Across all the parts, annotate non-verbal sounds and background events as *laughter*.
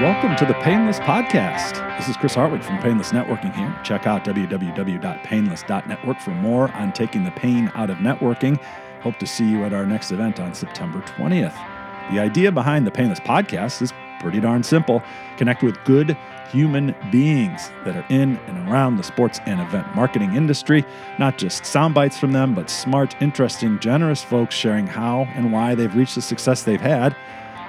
Welcome to the Painless Podcast. This is Chris Hartwig from Painless Networking here. Check out www.painless.network for more on taking the pain out of networking. Hope to see you at our next event on September 20th. The idea behind the Painless Podcast is pretty darn simple connect with good human beings that are in and around the sports and event marketing industry. Not just sound bites from them, but smart, interesting, generous folks sharing how and why they've reached the success they've had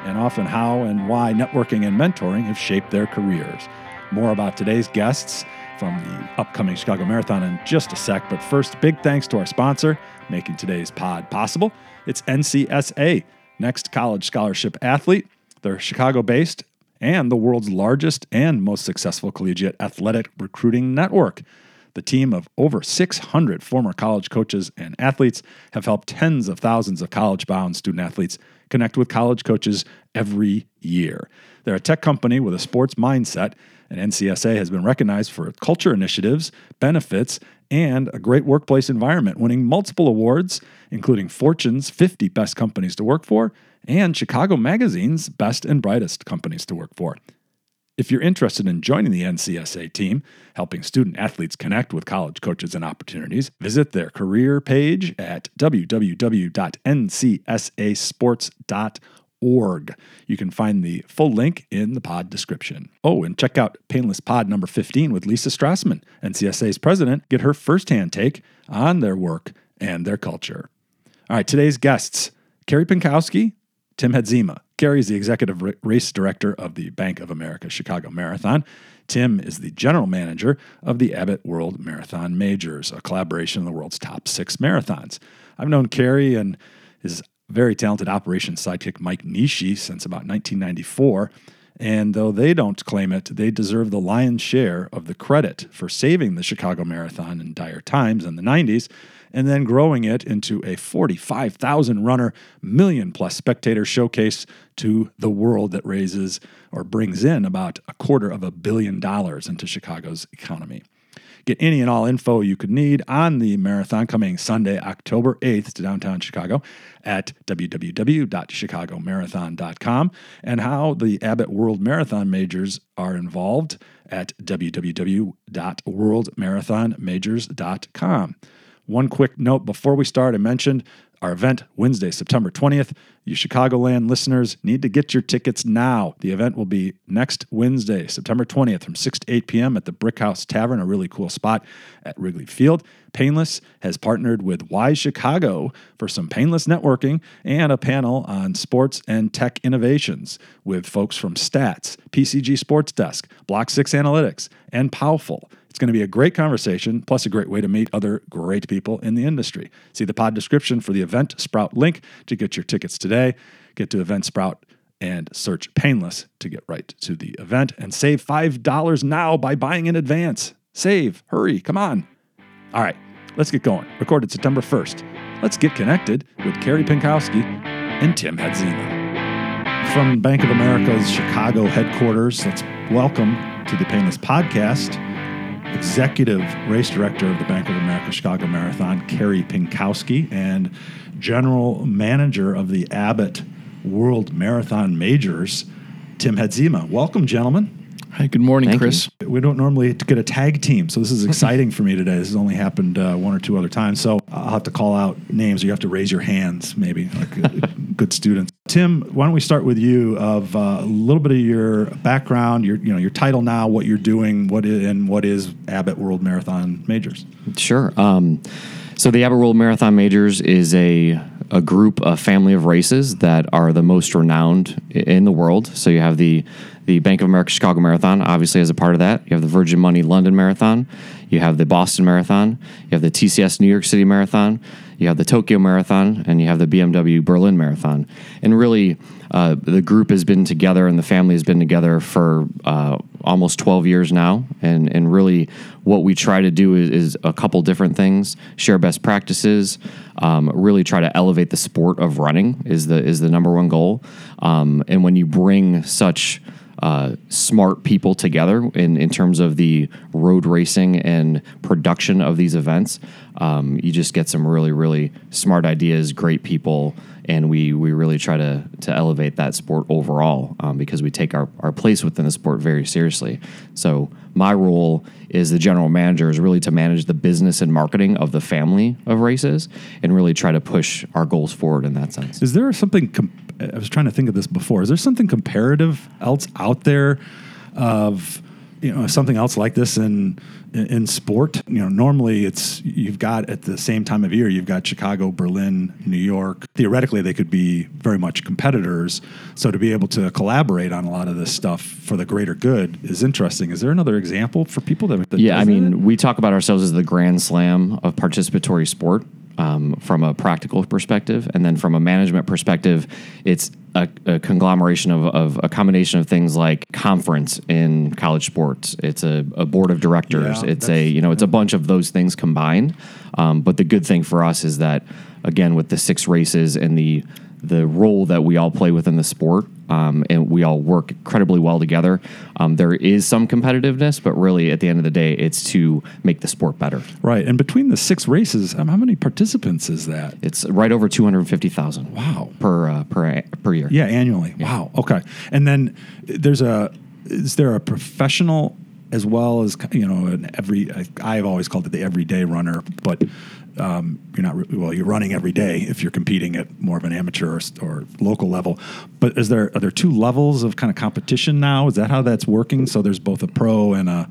and often how and why networking and mentoring have shaped their careers. More about today's guests from the upcoming Chicago Marathon in just a sec, but first, big thanks to our sponsor making today's pod possible. It's NCSA, Next College Scholarship Athlete. They're Chicago based and the world's largest and most successful collegiate athletic recruiting network. The team of over 600 former college coaches and athletes have helped tens of thousands of college bound student athletes connect with college coaches every year. They're a tech company with a sports mindset, and NCSA has been recognized for culture initiatives, benefits, and a great workplace environment, winning multiple awards, including Fortune's 50 Best Companies to Work For and Chicago Magazine's Best and Brightest Companies to Work For. If you're interested in joining the NCSA team, helping student athletes connect with college coaches and opportunities, visit their career page at www.ncsasports.org. You can find the full link in the pod description. Oh, and check out Painless Pod number 15 with Lisa Strassman, NCSA's president, get her firsthand take on their work and their culture. All right, today's guests Carey Pinkowski, Tim Hadzima. Carey is the executive race director of the Bank of America Chicago Marathon. Tim is the general manager of the Abbott World Marathon Majors, a collaboration of the world's top six marathons. I've known Carey and his very talented operations sidekick Mike Nishi since about 1994. And though they don't claim it, they deserve the lion's share of the credit for saving the Chicago Marathon in dire times in the 90s and then growing it into a 45,000 runner, million plus spectator showcase to the world that raises or brings in about a quarter of a billion dollars into Chicago's economy. Get any and all info you could need on the marathon coming Sunday, October 8th to downtown Chicago at www.chicagomarathon.com and how the Abbott World Marathon Majors are involved at www.worldmarathonmajors.com. One quick note before we start, I mentioned our event Wednesday, September 20th. You Chicagoland listeners need to get your tickets now. The event will be next Wednesday, September 20th from 6 to 8 p.m. at the Brick House Tavern, a really cool spot at Wrigley Field. Painless has partnered with Wise Chicago for some painless networking and a panel on sports and tech innovations with folks from Stats, PCG Sports Desk, Block 6 Analytics, and Powerful. It's going to be a great conversation, plus a great way to meet other great people in the industry. See the pod description for the Event Sprout link to get your tickets today. Get to Event Sprout and search Painless to get right to the event and save $5 now by buying in advance. Save, hurry, come on. All right, let's get going. Recorded September 1st. Let's get connected with Carey Pinkowski and Tim Hadzima. From Bank of America's Chicago headquarters, let's welcome to the Painless Podcast executive race director of the Bank of America Chicago Marathon, Carey Pinkowski, and general manager of the Abbott World Marathon Majors, Tim Hadzima. Welcome, gentlemen. Hi, good morning, Thank Chris. You. We don't normally get a tag team, so this is *laughs* exciting for me today. This has only happened uh, one or two other times, so I'll have to call out names. Or you have to raise your hands, maybe, like *laughs* good students. Tim, why don't we start with you? Of uh, a little bit of your background, your you know your title now, what you're doing, what is, and what is Abbott World Marathon Majors? Sure. Um, so the Abbott World Marathon Majors is a a group, a family of races that are the most renowned in the world. So you have the the Bank of America Chicago Marathon, obviously, as a part of that. You have the Virgin Money London Marathon. You have the Boston Marathon. You have the TCS New York City Marathon. You have the Tokyo Marathon, and you have the BMW Berlin Marathon. And really, uh, the group has been together and the family has been together for uh, almost 12 years now. And, and really, what we try to do is, is a couple different things share best practices, um, really try to elevate the sport of running is the, is the number one goal. Um, and when you bring such uh, smart people together in, in terms of the road racing and production of these events. Um, you just get some really, really smart ideas, great people, and we we really try to to elevate that sport overall um, because we take our, our place within the sport very seriously. So my role is the general manager is really to manage the business and marketing of the family of races and really try to push our goals forward in that sense. Is there something? I was trying to think of this before. Is there something comparative else out there of you know something else like this in in sport? You know, normally it's you've got at the same time of year you've got Chicago, Berlin, New York. Theoretically, they could be very much competitors. So to be able to collaborate on a lot of this stuff for the greater good is interesting. Is there another example for people that? that yeah, I mean, that? we talk about ourselves as the grand slam of participatory sport um, from a practical perspective, and then from a management perspective, it's a, a conglomeration of, of a combination of things like conference in college sports. It's a, a board of directors. Yeah, it's a you know it's a bunch of those things combined. Um, but the good thing for us is that again with the six races and the the role that we all play within the sport, um, and we all work incredibly well together. Um, there is some competitiveness, but really at the end of the day, it's to make the sport better. right. And between the six races, um, how many participants is that? It's right over two hundred fifty thousand. Wow. per uh, per per year. Yeah, annually. Wow. Okay. And then there's a is there a professional as well as you know an every I've always called it the everyday runner, but um, you're not re- well. You're running every day if you're competing at more of an amateur or, or local level. But is there are there two levels of kind of competition now? Is that how that's working? So there's both a pro and a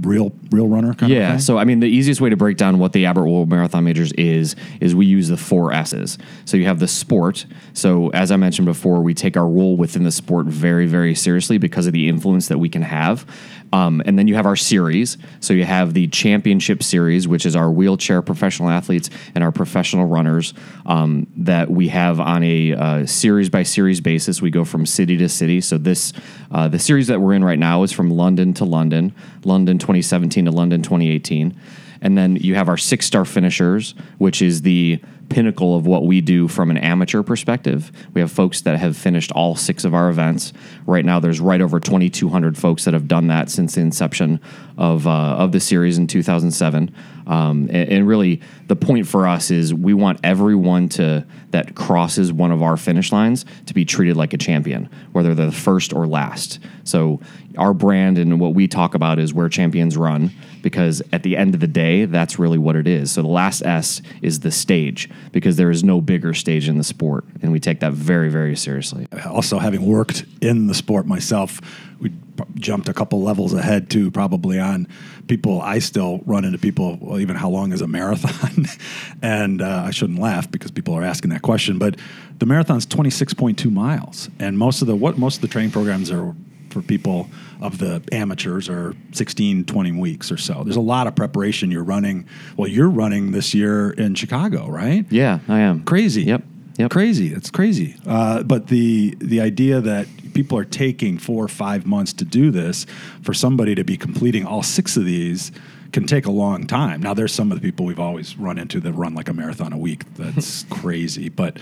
real real runner kind of Yeah. So I mean, the easiest way to break down what the Abbott World Marathon Majors is is we use the four S's. So you have the sport. So as I mentioned before, we take our role within the sport very, very seriously because of the influence that we can have. Um, and then you have our series. So you have the championship series, which is our wheelchair professional athletes and our professional runners um, that we have on a uh, series by series basis. We go from city to city. So this uh, the series that we're in right now is from London to London, London 2017 to London 2018. And then you have our six star finishers, which is the pinnacle of what we do from an amateur perspective. We have folks that have finished all six of our events. Right now, there's right over 2,200 folks that have done that since the inception of, uh, of the series in 2007. Um, and, and really, the point for us is we want everyone to that crosses one of our finish lines to be treated like a champion, whether they're the first or last. So our brand and what we talk about is where champions run, because at the end of the day, that's really what it is. So the last S is the stage, because there is no bigger stage in the sport, and we take that very, very seriously. also having worked in the sport myself, we jumped a couple levels ahead too, probably on people. I still run into people. Well, even how long is a marathon? *laughs* and uh, I shouldn't laugh because people are asking that question. But the marathon's twenty six point two miles, and most of the what most of the training programs are for people of the amateurs are 16 20 weeks or so there's a lot of preparation you're running well you're running this year in chicago right Yeah, I am. crazy. Yep. Yep. Crazy. It's crazy. Uh, but the the idea that people are taking four or five months to do this for somebody to be completing all six of these can take a long time. Now, there's some of the people we've always run into that run like a marathon a week. That's *laughs* crazy, but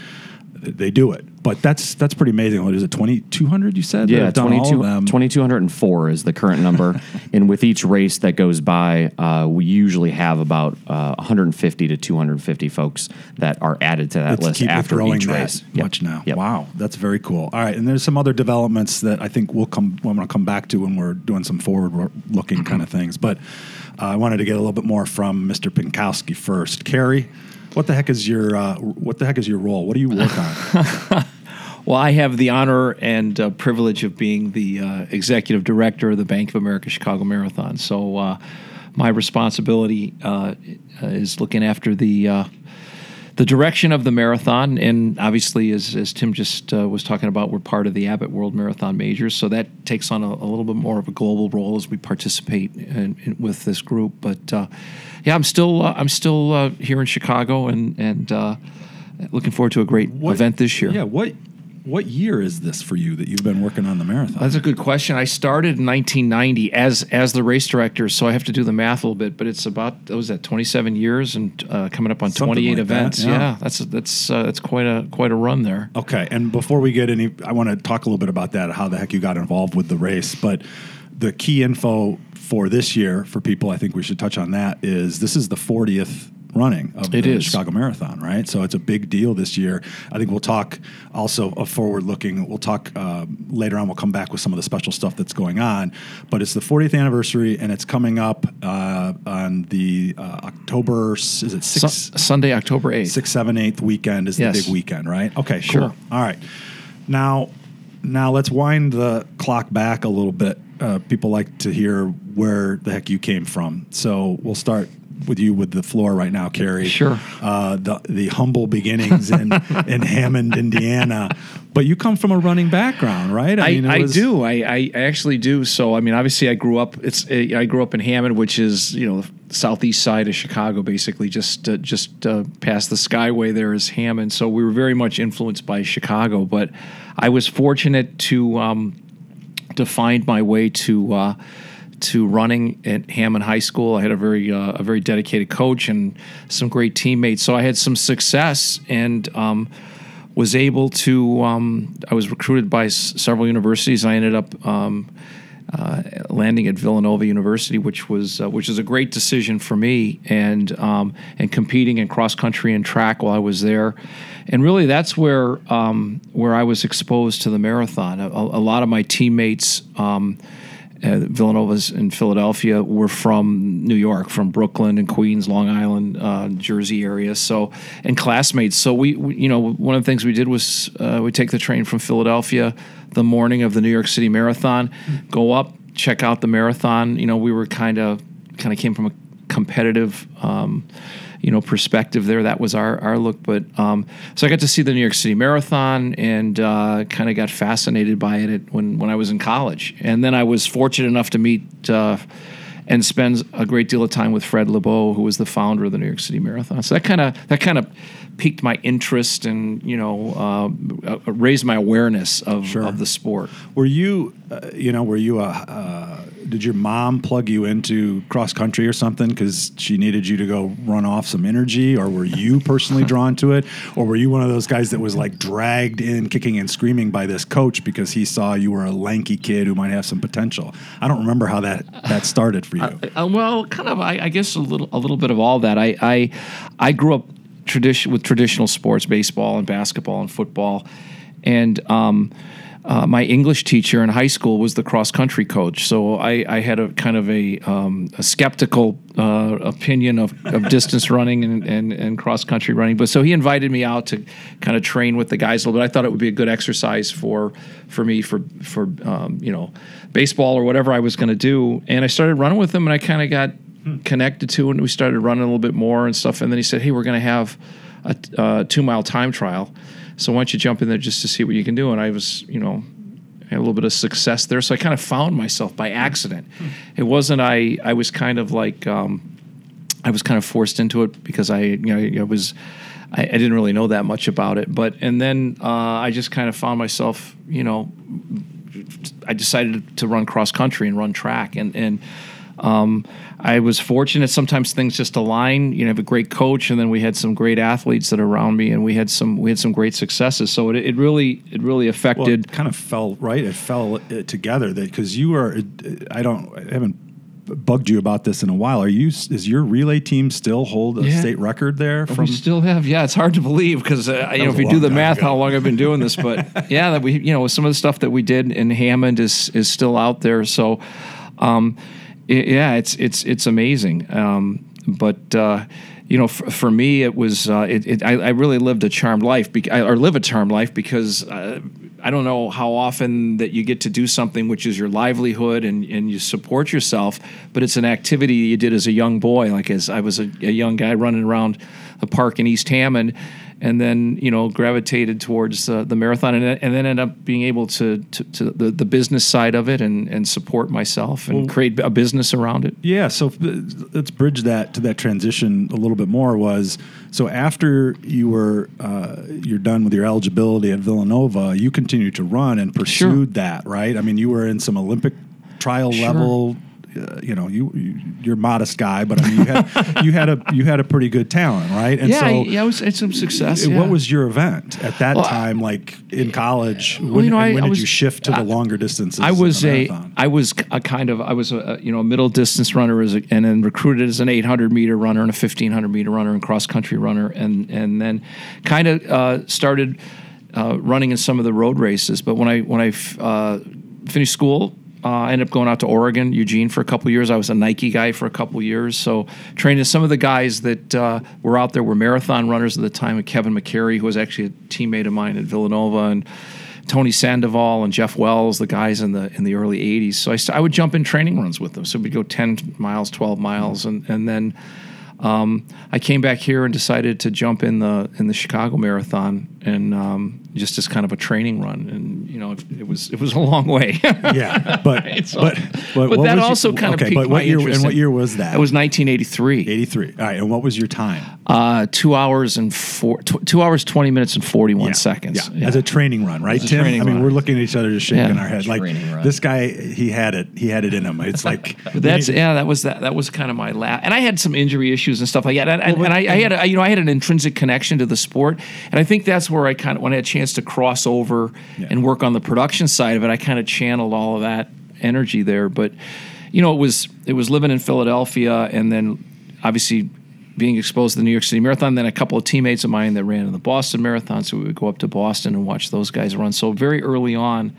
they do it. But that's that's pretty amazing. What is it? Twenty two hundred? You said? Yeah, have done all 22 of them? 2,204 is the current number. *laughs* and with each race that goes by, uh, we usually have about uh, 150 to 250 folks that are added to that Let's list after each race. Yep. much now. Yep. Wow, that's very cool. All right, and there's some other developments that I think we'll come. I'm going to come back to when we're doing some forward-looking kind of things. But uh, I wanted to get a little bit more from Mr. Pinkowski first. Carey, what the heck is your uh, what the heck is your role? What do you work on? *laughs* Well, I have the honor and uh, privilege of being the uh, executive director of the Bank of America Chicago Marathon. So, uh, my responsibility uh, is looking after the the direction of the marathon, and obviously, as, as Tim just uh, was talking about, we're part of the Abbott World Marathon Majors, so that takes on a, a little bit more of a global role as we participate in, in, with this group. But uh, yeah, I'm still uh, I'm still uh, here in Chicago, and and uh, looking forward to a great What- event this year. Yeah, what what year is this for you that you've been working on the marathon? That's a good question. I started in 1990 as as the race director, so I have to do the math a little bit. But it's about what was that 27 years and uh, coming up on Something 28 like that, events. yeah. yeah. that's that's uh, that's quite a quite a run there. Okay, and before we get any, I want to talk a little bit about that, how the heck you got involved with the race. But the key info for this year for people, I think we should touch on that is this is the 40th running of It the is. Chicago Marathon, right? So it's a big deal this year. I think we'll talk also a forward looking. We'll talk uh, later on. We'll come back with some of the special stuff that's going on. But it's the 40th anniversary, and it's coming up uh, on the uh, October. Is it Su- Sunday, October 8th. six, seven, eighth weekend is Yes. the big weekend, right? Okay, Sure. cool. All right. Now, now let's wind the clock back a little bit. Uh, people like to hear where the heck you came from, so we'll start with you with the floor right now, Carey. Sure. Uh, the the humble beginnings in *laughs* in Hammond, Indiana, but you come from a running background, right? I, it I was- do. I, I I actually do. So I mean, obviously, I grew up. It's uh, I grew up in Hammond, which is you know the southeast side of Chicago, basically just uh, just uh, past the Skyway. There is Hammond. So we were very much influenced by Chicago. But I was fortunate to um, to find my way to. To running at Hammond High School, I had a very uh, a very dedicated coach and some great teammates. So I had some success and um, was able to. Um, I was recruited by s- several universities. I ended up um, uh, landing at Villanova University, which was uh, which is a great decision for me, and um, and competing in cross country and track while I was there. And really, that's where um, where I was exposed to the marathon. A, a lot of my teammates. Um, uh, Villanova's in Philadelphia were from New York, from Brooklyn and Queens, Long Island, uh, Jersey area. So, and classmates. So we, we, you know, one of the things we did was uh, we take the train from Philadelphia the morning of the New York City Marathon, go up, check out the marathon. You know, we were kind of kind of came from a competitive. Um, you know, perspective there. That was our our look. But um, so I got to see the New York City Marathon and uh, kind of got fascinated by it when when I was in college. And then I was fortunate enough to meet uh, and spend a great deal of time with Fred Lebow, who was the founder of the New York City Marathon. So that kind of that kind of piqued my interest and you know uh, uh, raised my awareness of Sure. of the sport. Were you, uh, you know, were you a? Uh, did your mom plug you into cross country or something because she needed you to go run off some energy, or were you *laughs* personally drawn to it, or were you one of those guys that was like dragged in, kicking and screaming by this coach because he saw you were a lanky kid who might have some potential? I don't remember how that that started for you. Uh, well, kind of. I, I guess a little, a little bit of all that. I, I, I grew up tradition with traditional sports, baseball and basketball and football, and um, uh, my English teacher in high school was the cross country coach. So I, I had a kind of a, um, a skeptical uh, opinion of, of distance running and, and, and cross country running. But so he invited me out to kind of train with the guys a little bit. I thought it would be a good exercise for for me for for um, you know baseball or whatever I was going to do. And I started running with him, and I kind of got connected to, and we started running a little bit more and stuff. And then he said, "Hey, we're going to have a uh, two mile time trial." So why don't you jump in there just to see what you can do? And I was, you know, had a little bit of success there. So I kind of found myself by accident. It wasn't I. I was kind of like um, I was kind of forced into it because I, you know, I was. I, I didn't really know that much about it, but and then uh, I just kind of found myself, you know, I decided to run cross country and run track, and and um, I was fortunate. Sometimes things just align. You know, I have a great coach, and then we had some great athletes that are around me, and we had some we had some great successes. So it, it really it really Well, affected. it kind of fell right. It fell uh, together that because you are. I don't. I haven't bugged you about this in a while. Are you? Is your relay team still hold a Yeah. state record there? we still have, yeah. It's hard to believe because uh, you know if you do the math, ago. how long I've been doing this, but *laughs* yeah, that we you know some of the stuff that we did in Hammond is is still out there. So, um, i- yeah, it's it's it's amazing. Um, but uh, you know, for, for me, it was uh, it, it, I, I really lived a charmed life, I, or live a charmed life because. Uh, I don't know how often that you get to do something which is your livelihood and, and you support yourself, but it's an activity you did as a young boy. Like as I was a, a young guy running around the park in East Hammond, and then you know gravitated towards uh, the marathon, and, then- and then ended up being able to, to, to the, the business side of it and, and support myself and create a business around it. Yeah, so let's bridge that to that transition a little bit more. Was so after you were uh, you're done with your eligibility at Villanova, you continued to run and pursued that, right? I mean, you were in some Olympic trial Sure. level uh, you know, you, you you're a modest guy, but I mean, you had you had a you had a pretty good talent, right? And yeah, so, I, yeah, I was had some success. yeah. what was your event at that Well, time? Like in college, when, you know, and I- when I did was- you shift to the longer distances? I was a was a kind of I was a you know a middle distance runner as a, and then recruited as an 800 meter runner and a 1500 meter runner and cross country runner and and then kind of uh, started uh, running in some of the road races. But when I when I f- uh, finished school. Uh, I ended up going out to Oregon, Eugene, for a couple years. I was a Nike guy for a couple years, so training some of the guys that uh, were out there were marathon runners at the time. With Kevin McCary, who was actually a teammate of mine at Villanova, and Tony Sandoval and Jeff Wells, the guys in the in the early '80s. So I, st- I would jump in training runs with them. So we'd go 10 miles, 12 miles, and and then um, I came back here and decided to jump in the in the Chicago Marathon and um, just as kind of a training run. And you know, it, it was it was a long way. *laughs* yeah, but *laughs* It's all- but but what that also your, kind of okay. piqued But what my year interest and what year was that? It was 1983. eighty three. All right, and what was your time? Uh, two hours and four, tw- two hours twenty minutes and forty one Yeah, seconds. Yeah. as a training run, right, Tim? I mean, run. we're looking at each other, just shaking Yeah. our head. Like run. this guy, he had it. He had it in him. It's like *laughs* But that's yeah. That was that. That was kind of my last. And I had some injury issues and stuff like that. And, and, and I, I had a, you know I had an intrinsic connection to the sport, and I think that's where I kind of when I had a chance to cross over Yeah. and work on the production side of it, I kind of channeled all of that energy there. But you know, it was it was living in Philadelphia, and then obviously being exposed to the New York City Marathon. Then a couple of teammates of mine that ran in the Boston Marathon, so we would go up to Boston and watch those guys run. So very early on.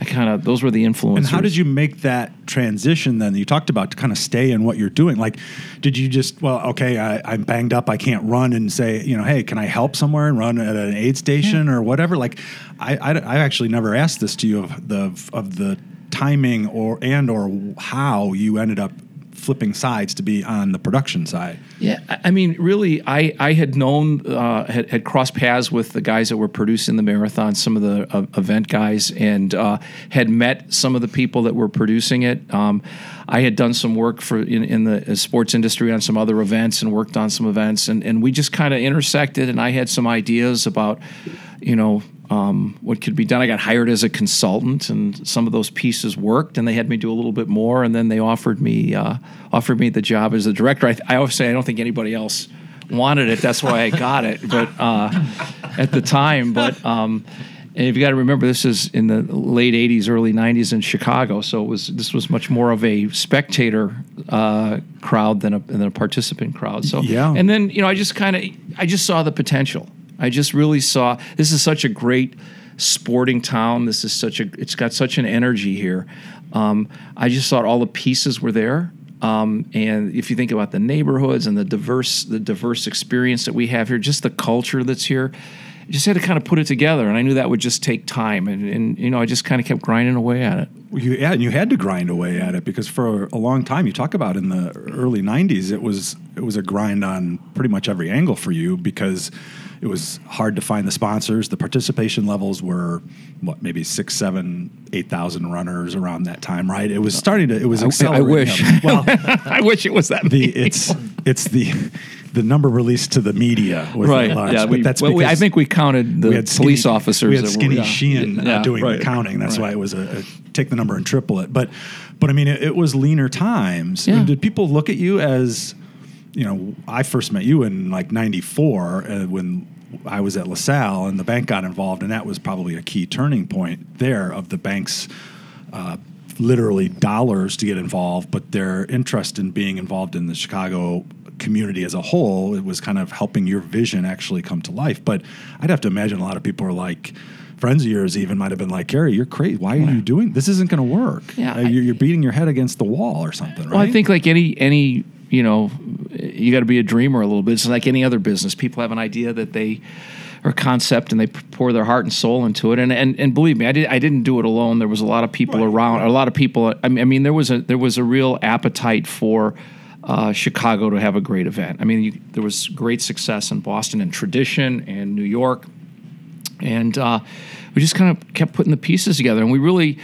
I kind of those were the influences. And how did you make that transition then? You talked about to kind of stay in what you're doing. Like, did you just, well, okay, I, I'm banged up, I can't run, and say, you know, hey, can I help somewhere and run at an aid station or whatever? Like, I, I, I actually never asked this to you of the of the timing or and or how you ended up flipping sides to be on the production side. Yeah, I mean, really, I, I had known, uh, had, had crossed paths with the guys that were producing the marathon, some of the uh, event guys, and uh, had met some of the people that were producing it. Um, I had done some work for in, in the uh, sports industry on some other events and worked on some events, and, and we just kind of intersected. And I had some ideas about, you know, um, what could be done. I got hired as a consultant, and some of those pieces worked, and they had me do a little bit more, and then they offered me uh, offered me the job as a director. I, I always say I don't think anybody else wanted it. That's why I got it, but uh, at the time, but. Um, and if you've got to remember, this is in the late '80s, early '90s in Chicago, so it was this was much more of a spectator uh, crowd than a, than a participant crowd. So, Yeah. and then you know, I just kind of, I just saw the potential. I just really saw this is such a great sporting town. This is such a, it's got such an energy here. Um, I just thought all the pieces were there. Um, and if you think about the neighborhoods and the diverse, the diverse experience that we have here, just the culture that's here, just had to kind of put it together. And I knew that would just take time. And, and you know, I just kind of kept grinding away at it. You, yeah, and you had to grind away at it because for a long time, you talk about in the early '90s, it was it was a grind on pretty much every angle for you because it was hard to find the sponsors. The participation levels were what maybe six, seven, eight thousand runners around that time, right? It was starting to. It was I accelerating. wish. *laughs* Well, *laughs* I wish it was that. the many. it's it's the the number released to the media was right. large, Yeah, but we, that's well, we- I think we counted the we had police officers. We had that were- Skinny yeah. Uh, Yeah, doing right. the counting. That's Right. why it was a, a take the number and triple it. But but I mean, it, it was leaner times. Yeah. Did people look at you as you know? I first met you in like '94 uh, when. I was at LaSalle and the bank got involved, and that was probably a key turning point there of the bank's uh, literally dollars to get involved, but their interest in being involved in the Chicago community as a whole, it was kind of helping your vision actually come to life. But I'd have to imagine a lot of people are like, friends of yours even might have been like, Gary, you're crazy. Why are you doing this? Isn't going to work. Yeah, Uh, you're, you're beating your head against the wall or something, right? Well, I think like any any you know, you got to be a dreamer a little bit. It's like any other business. People have an idea that they or concept and they pour their heart and soul into it. And and, and believe me, I did I didn't do it alone. There was a lot of people Right, around. A lot of people. I mean, I mean, there was a there was a real appetite for. Uh, Chicago to have a great event. I mean, you, there was great success in Boston and tradition and New York and uh, we just kind of kept putting the pieces together and we really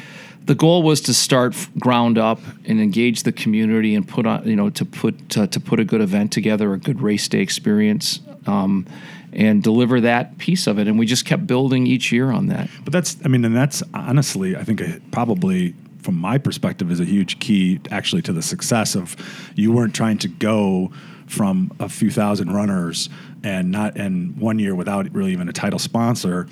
the goal was to start ground up and engage the community and put on you know to put to, put a good event together a good race day experience um, and deliver that piece of it. And we just kept building each year on that. But that's, I mean, and that's honestly, I think, probably from my perspective, is a huge key actually to the success of you weren't trying to go from a few thousand runners and not and one year without really even a title sponsor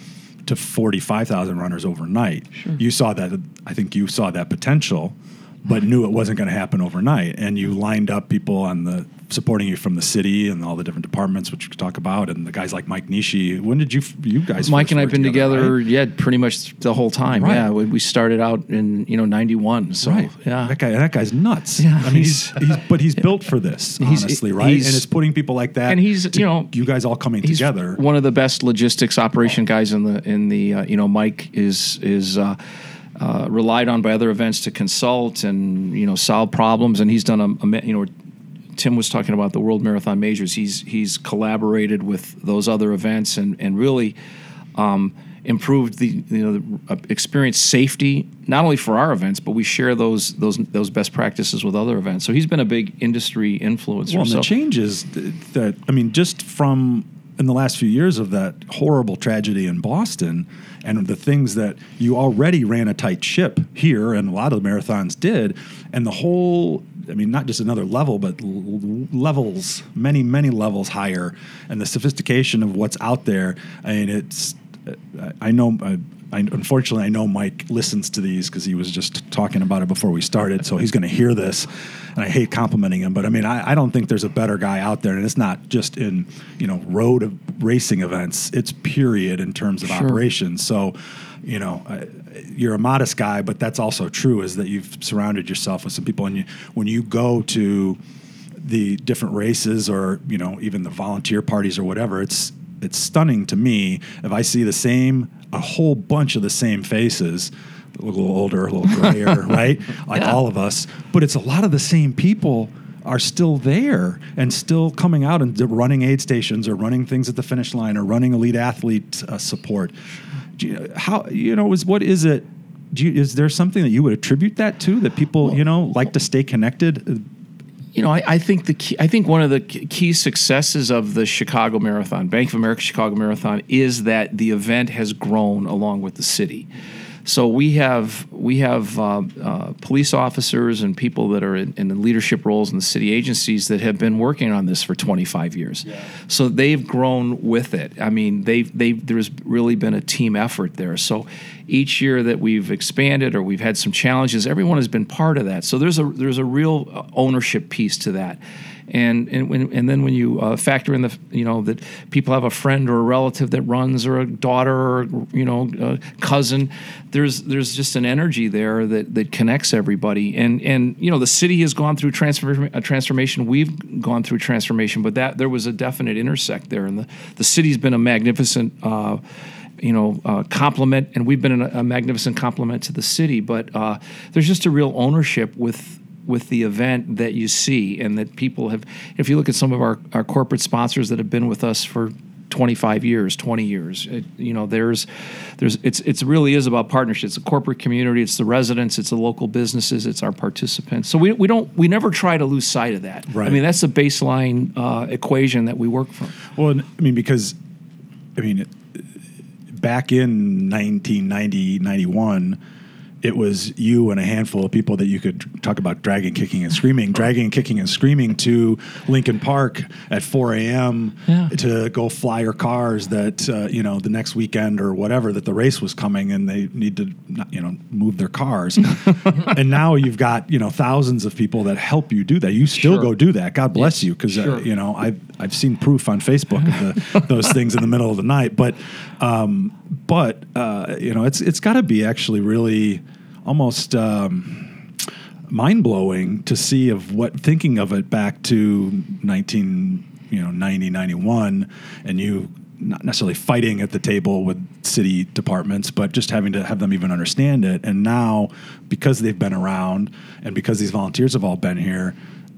to 45,000 runners overnight. You saw that I think you saw that potential but knew it wasn't going to happen overnight and you lined up people on the supporting you from the city and all the different departments which we could talk about and the guys like Mike Nishi. When did you you guys Mike and I've been together, right? yeah, pretty much the whole time. Right. Yeah, we, we started out in you know '91. So Right. yeah, That guy that guy's nuts. Yeah, I mean he's, he's but he's *laughs* built for this, honestly, right? and it's putting people like that and he's, to- you know, you guys all coming together. one of the best logistics operation guys in the in the uh, you know Mike is is uh, uh, relied on by other events to consult and you know solve problems and he's done a, a you know Tim was talking about the World Marathon Majors he's he's collaborated with those other events and and really um, improved the you know the uh, experience safety not only for our events but we share those those those best practices with other events so he's been a big industry influencer Well, and so the changes that I mean, just from in the last few years of that horrible tragedy in Boston, and the things that you already ran a tight ship here, and a lot of the marathons did, and the whole. I mean, not just another level, but l- levels, many, many levels higher, and the sophistication of what's out there. I mean, it's. I know. I, I, unfortunately, I know Mike listens to these because he was just talking about it before we started, so he's going to hear this. And I hate complimenting him, but I mean, I, I don't think there's a better guy out there, and it's not just in you know road racing events; it's period in terms of Sure. operations. So, you know, I, you're a modest guy, but that's also true is that you've surrounded yourself with some people, and you, when you go to the different races or you know even the volunteer parties or whatever it's it's stunning to me if i see the same a whole bunch of the same faces a little older a little grayer *laughs* right like Yeah. all of us but it's a lot of the same people are still there and still coming out and running aid stations or running things at the finish line or running elite athlete uh, support you, how you know is what is it do you, is there something that you would attribute that to that people you know like to stay connected You know, I, I think the key, I think one of the key successes of the Chicago Marathon, Bank of America Chicago Marathon, is that the event has grown along with the city. So we have we have uh, uh, police officers and people that are in, in the leadership roles in the city agencies that have been working on this for 25 years. So they've grown with it. I mean, they've they've there's really been a team effort there. So each year that we've expanded or we've had some challenges, everyone has been part of that. So there's a there's a real uh, ownership piece to that. And and when, and then when you uh, factor in the you know that people have a friend or a relative that runs or a daughter or you know a cousin, there's there's just an energy there that that connects everybody. And and you know the city has gone through a transformation. We've gone through transformation, but that there was a definite intersect there. And the the city's been a magnificent. Uh, you know, uh, complement, and we've been a, a magnificent complement to the city. But uh, there's just a real ownership with with the event that you see, and that people have. If you look at some of our, our corporate sponsors that have been with us for 25 years, 20 years, it, you know, there's there's it's it's really is about partnership. It's a corporate community. It's the residents. It's the local businesses. It's our participants. So we, we don't we never try to lose sight of that. Right. I mean, that's the baseline uh, equation that we work from. Well, I mean, because, I mean, back in 1990, 91, it was you and a handful of people that you could talk about dragging, kicking, and screaming, dragging, kicking, and screaming to Lincoln Park at 4 a.m. Yeah. to go fly your cars that, uh, you know, the next weekend or whatever that the race was coming and they need to, you know, move their cars. *laughs* and now you've got, you know, thousands of people that help you do that. You still Sure. go do that. God bless you. Because, Sure. uh, you know, I've, I've seen proof on Facebook of the, *laughs* those things in the middle of the night. But, um, but uh, you know, it's it's got to be actually really almost um, mind blowing to see of what thinking of it back to 19, you know, 90, 91, and you not necessarily fighting at the table with city departments, but just having to have them even understand it. And now, because they've been around and because these volunteers have all been here,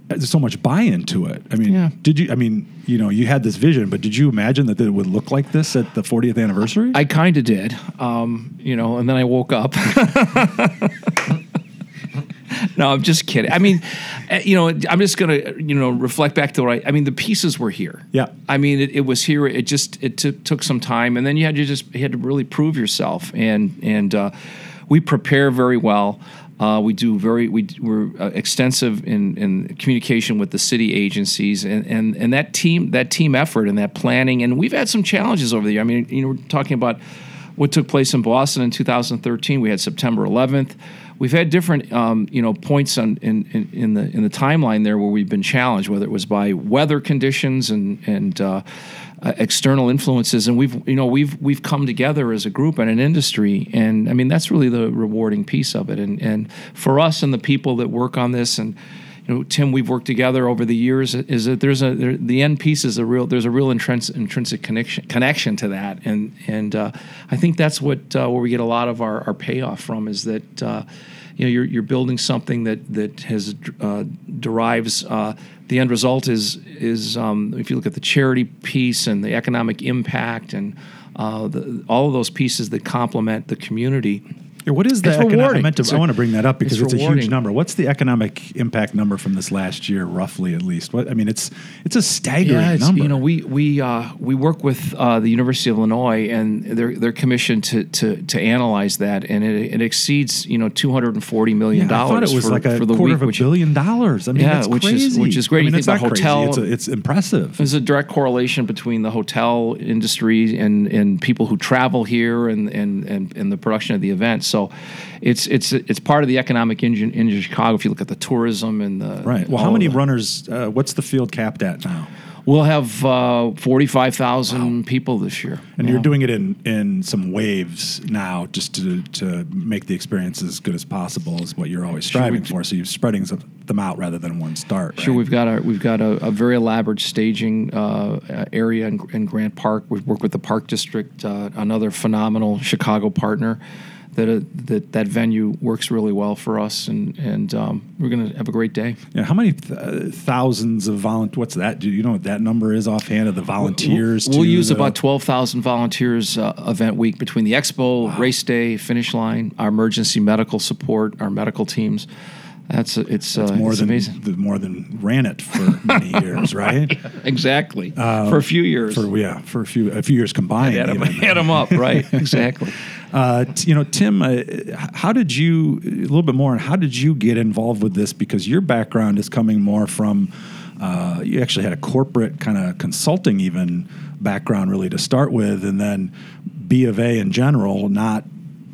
there's so much buy-in to it. I mean, Yeah. did you? I mean, you know, you had this vision, but did you imagine that it would look like this at the 40th anniversary? I kind of did, um, you know, and then I woke up. *laughs* no, I'm just kidding. I mean, uh, you know, I'm just gonna, you know, reflect back to what I. I mean, the pieces were here. Yeah. I mean, it, it was here. It just it took took some time, and then you had to just you had to really prove yourself, and and uh, we prepare very well. Uh, we do very we we're uh, extensive in, in communication with the city agencies and, and and that team that team effort and that planning and we've had some challenges over the year. I mean, you know, we're talking about what took place in Boston in 2013. We had September 11th. We've had different, um, you know, points on in, in, in, the in the timeline there where we've been challenged, whether it was by weather conditions and and uh, uh, external influences, and we've you know we've we've come together as a group and an industry, and I mean that's really the rewarding piece of it, and and for us and the people that work on this and you know, Tim, we've worked together over the years. Is that there's a there, the end piece is a real there's a real intrinsic, intrinsic connection connection to that, and and uh, I think that's what uh, where we get a lot of our, our payoff from is that uh, you know you're you're building something that that has uh, derives uh, the end result is is um, if you look at the charity piece and the economic impact and uh, the, all of those pieces that complement the community yeah, what is the It's economic? I, rewarding. meant to, It's I want to bring that up because it's it's, a huge number. What's the economic impact number from this last year, roughly at least? What I mean, it's it's a staggering Yeah, it's, number. you know, we we uh, we work with uh, the University of Illinois, and they're they're commissioned to to, to analyze that, and it, it exceeds you know two hundred and forty million Yeah, I dollars. thought it was for, like a for the quarter week, of a which billion dollars. I mean, Yeah, that's which is- which is great. I mean, You it's think about hotel- It's, a, it's impressive. There's a direct correlation between the hotel industry and, and people who travel here and, and, and, and the production of the event. So it's it's it's part of the economic engine in Chicago. If you look at the tourism and the Right. Well, how many runners? Uh, what's the field capped at now? We'll have uh, forty five thousand people this year. And Yeah. you're doing it in in some waves now, just to to make the experience as good as possible is what you're always striving we- for. So you're spreading some- them out rather than one start. Sure, right? we've got a we've got a, a very elaborate staging uh, area in, in Grant Park. We work with the Park District, uh, another phenomenal Chicago partner. That, uh, that that venue works really well for us, and and um, we're going to have a great day. Yeah, how many th- thousands of volunteers? What's that? Do you know what that number is offhand of the volunteers? We'll, to use the- about twelve thousand volunteers uh, event week between the expo, race day, finish line, our emergency medical support, our medical teams. That's it's uh, more it's than amazing. the, more than ran it for many *laughs* years, right? Exactly for a few years. For yeah, for a few a few years combined. Add 'em- even. *laughs* add 'em up, right? *laughs* exactly. Uh, t- you know, Tim, uh, how did you a little bit more on how did you get involved with this? Because your background is coming more from uh, you actually had a corporate kind of consulting even background really to start with, and then B of A in general, not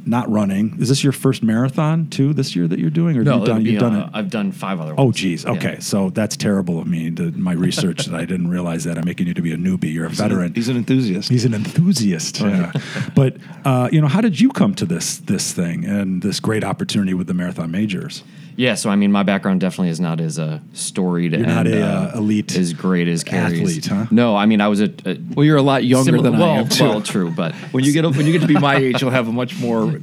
not running. Is this your first marathon too this year that you're doing, or No, you've done, be, you've done uh, it? I've done five other Oh, ones. geez. Yeah. Okay, so that's terrible of me. The, my research that I didn't realize that I'm making you to be a newbie. You're a veteran. He's an enthusiast. He's an enthusiast. Yeah. but uh, you know, how did you come to this this thing and this great opportunity with the marathon majors? Yeah, so I mean, my background definitely is not as uh, storied You're and not a, uh, uh, elite as great as Carey's. athlete, huh? No, I mean, I was a, a well, you're a lot younger similar- than well, I am. Too. well, true, but *laughs* when you get when you get to be my age, you'll have a much more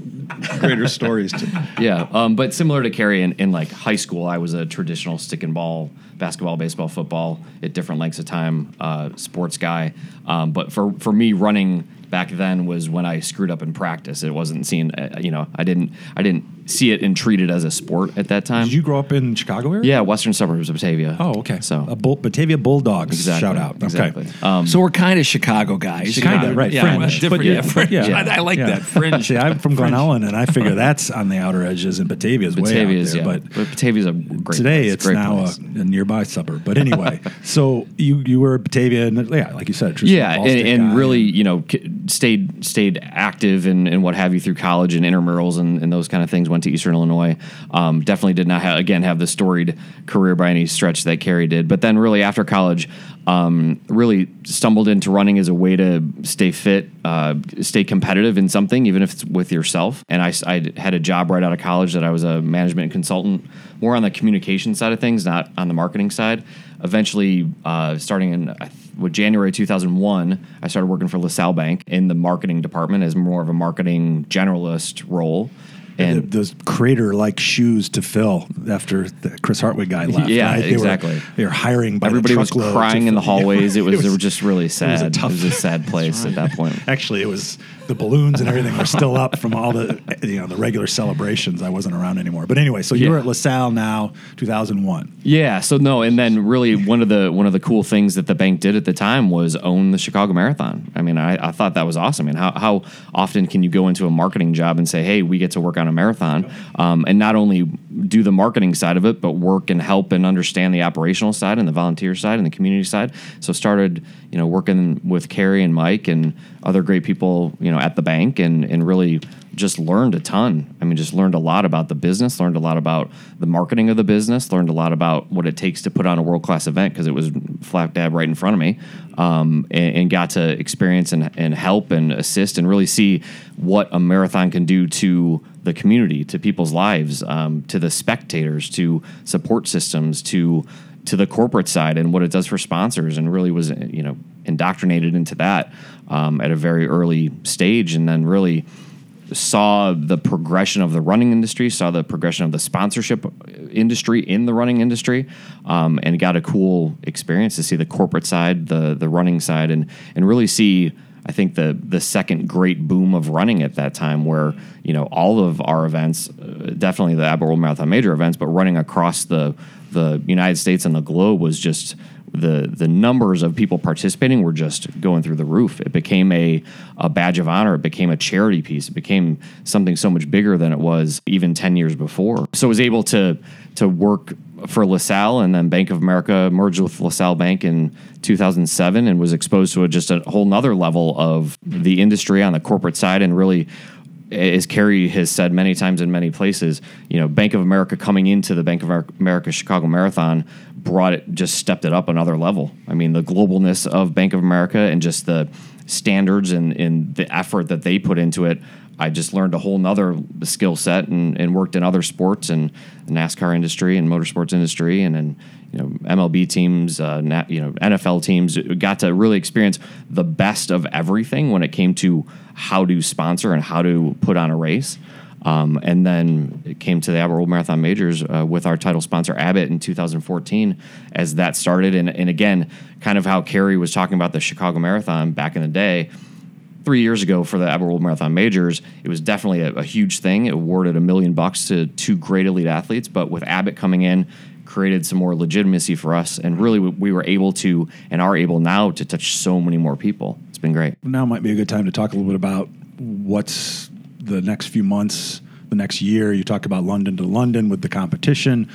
greater stories to. *laughs* yeah, um, but similar to Carey in, in like high school, I was a traditional stick and ball, basketball, baseball, football at different lengths of time, uh, sports guy. Um, but for for me, running back then was when I screwed up in practice. It wasn't seen, uh, you know, I didn't I didn't see it and treat it as a sport at that time. Did you grow up in Chicago area? yeah, western suburbs of Batavia. Oh, okay. So a Bull, Batavia Bulldogs. exactly, Shout out. Okay. Um, So we're kind of Chicago guys. Kinda, right, Yeah, fringe. different. But yeah, yeah, fringe. yeah. I, I like Yeah. that fringe. See, I'm from Glen Ellyn, and I figure that's on the outer edges, and Batavia's way out Batavia's, there. yeah, But but, Batavia's a great. today place, it's great now a, place. a nearby suburb. But anyway, *laughs* so you you were at Batavia, and yeah, like you said, traditional yeah, and, and really, you know, stayed stayed active and, and what have you through college and intramurals and, and those kind of things. Went to Eastern Illinois. Um, definitely did not again have the storied career by any stretch that Carey did. But then, really after college, um, really stumbled into running as a way to stay fit, uh, stay competitive in something, even if it's with yourself. And I, I had a job right out of college that I was a management consultant, more on the communication side of things, not on the marketing side. Eventually, uh, starting in with January 2001, I started working for LaSalle Bank in the marketing department as more of a marketing generalist role. And those crater like shoes to fill after the Chris Hartwig guy left. Yeah, right? They exactly. Were, they were hiring by everybody was crying in the *laughs* hallways. It was, It it was just really sad. a It was, a sad *laughs* place at that point. Actually, it was the balloons and everything were still up from all the you know the regular celebrations. I wasn't around anymore. But anyway, so you're Yeah. at LaSalle now, 2001. Yeah. So no, and then really one of the one of the cool things that the bank did at the time was own the Chicago Marathon. I mean, I, I thought that was awesome. I And how how often can you go into a marketing job and say, "Hey, we get to work on a marathon, um, and not only do the marketing side of it, but work and help and understand the operational side and the volunteer side and the community side. So started, you know, working with Carey and Mike and other great people, you know, at the bank, and and really just learned a ton. I mean, just learned a lot about the business, learned a lot about the marketing of the business, learned a lot about what it takes to put on a world class event because it was flat dab right in front of me, um, and, and, got to experience and, and help and assist and really see what a marathon can do to the community, to people's lives, um, to the spectators, to support systems, to to the corporate side and what it does for sponsors, and really was you know indoctrinated into that um, at a very early stage, and then really saw the progression of the running industry, saw the progression of the sponsorship industry in the running industry, um, and got a cool experience to see the corporate side, the the running side, and and really see. I think the the second great boom of running at that time, where you know all of our events, uh, definitely the Abbott World Marathon major events, but running across the the United States and the globe was just the the numbers of people participating were just going through the roof. It became a a badge of honor. It became a charity piece. It became something so much bigger than it was even ten years before. So I was able to to work for LaSalle and then Bank of America merged with LaSalle Bank in 2007 and was exposed to a, just a whole nother level of the industry on the corporate side and really as Carey has said many times in many places, you know, Bank of America coming into the Bank of America Chicago Marathon brought it, just stepped it up another level. I mean, the globalness of Bank of America and just the standards and, and the effort that they put into it. I just learned a whole nother skill set and, and worked in other sports and NASCAR industry and motorsports industry and then you know MLB teams, uh, you know NFL teams got to really experience the best of everything when it came to how to sponsor and how to put on a race. Um, and then it came to the Abbott World Marathon Majors uh, with our title sponsor Abbott in 2014 as that started. And, and again, kind of how Carey was talking about the Chicago Marathon back in the day. Three years ago for the Abbott World Marathon Majors, it was definitely a, a huge thing. It awarded a million bucks to two great elite athletes. But with Abbott coming in, created some more legitimacy for us. And really, we were able to and are able now to touch so many more people. It's been great. Now might be a good time to talk a little bit about what's the next few months, the next year. You talk about London to London with the competition.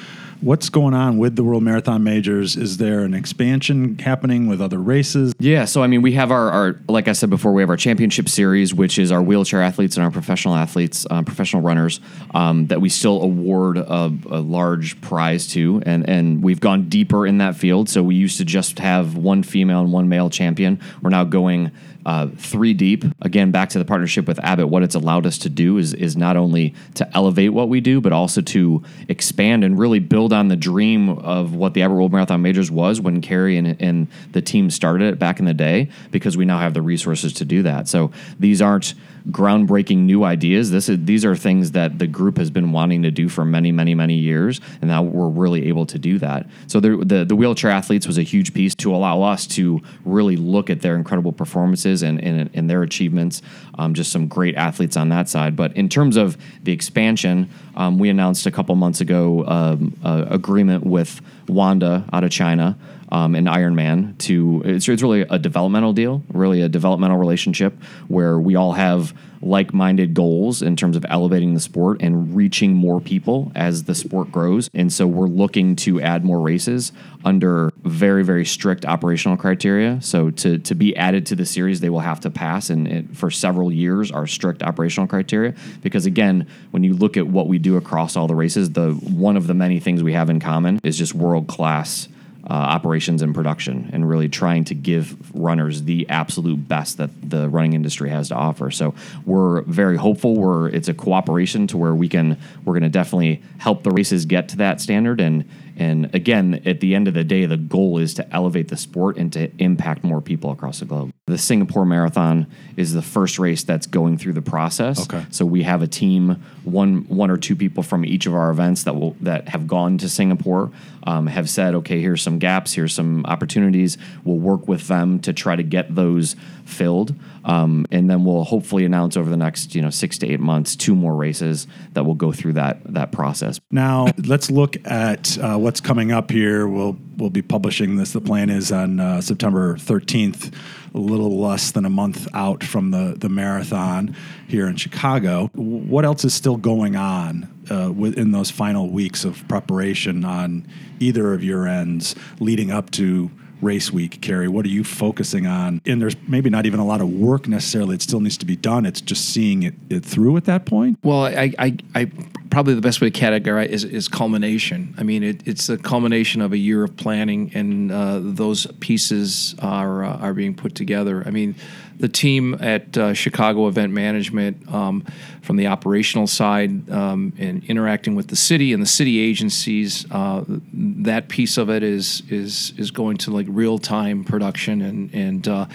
What's going on with the World Marathon Majors? Is there an expansion happening with other races? Yeah, so I mean, we have our, our like I said before, we have our championship series, which is our wheelchair athletes and our professional athletes, uh, professional runners, um, that we still award a, a, large prize to, and and we've gone deeper in that field. So we used to just have one female and one male champion. We're now going uh, three deep. Again, back to the partnership with Abbott, what it's allowed us to do is is not only to elevate what we do, but also to expand and really build on the dream of what the Abbott World Marathon Majors was when Carey and, and the team started it back in the day, because we now have the resources to do that. So these aren't groundbreaking new ideas. This is these are things that the group has been wanting to do for many, many, many years, and now we're really able to do that. So the, the wheelchair athletes was a huge piece to allow us to really look at their incredible performances and and, and their achievements. Um, just some great athletes on that side. But in terms of the expansion, um, we announced a couple months ago um, agreement with Wanda out of China um, and Ironman to it's, it's really a developmental deal, really a developmental relationship where we all have like-minded goals in terms of elevating the sport and reaching more people as the sport grows. And so we're looking to add more races under very very strict operational criteria. So to to be added to the series, they will have to pass and for several years our strict operational criteria because again, when you look at what we do across all the races, the one of the many things we have in common is just world class uh, operations and production and really trying to give runners the absolute best that the running industry has to offer. So we're very hopeful. We're it's a cooperation to where we can we're going to definitely help the races get to that standard and and again, at the end of the day, the goal is to elevate the sport and to impact more people across the globe. The Singapore Marathon is the first race that's going through the process. Okay. So we have a team, one one or two people from each of our events that will that have gone to Singapore, um, have said, okay, here's some gaps, here's some opportunities. We'll work with them to try to get those filled. Um, and then we'll hopefully announce over the next you know six to eight months two more races that will go through that that process. Now let's look at uh, what's coming up here. We'll we'll be publishing this. The plan is on uh, September 13th, a little less than a month out from the the marathon here in Chicago. What else is still going on uh, within those final weeks of preparation on either of your ends leading up to? Race week, Carey? What are you focusing on? And there's maybe not even a lot of work necessarily. It still needs to be done. It's just seeing it, it through at that point. Well, I, I, I probably the best way to categorize is, is culmination. I mean, it, it's the culmination of a year of planning, and uh, those pieces are uh, are being put together. I mean, the team at uh, Chicago Event Management, um, from the operational side um, and interacting with the city and the city agencies, uh, that piece of it is is is going to like real time production and and uh,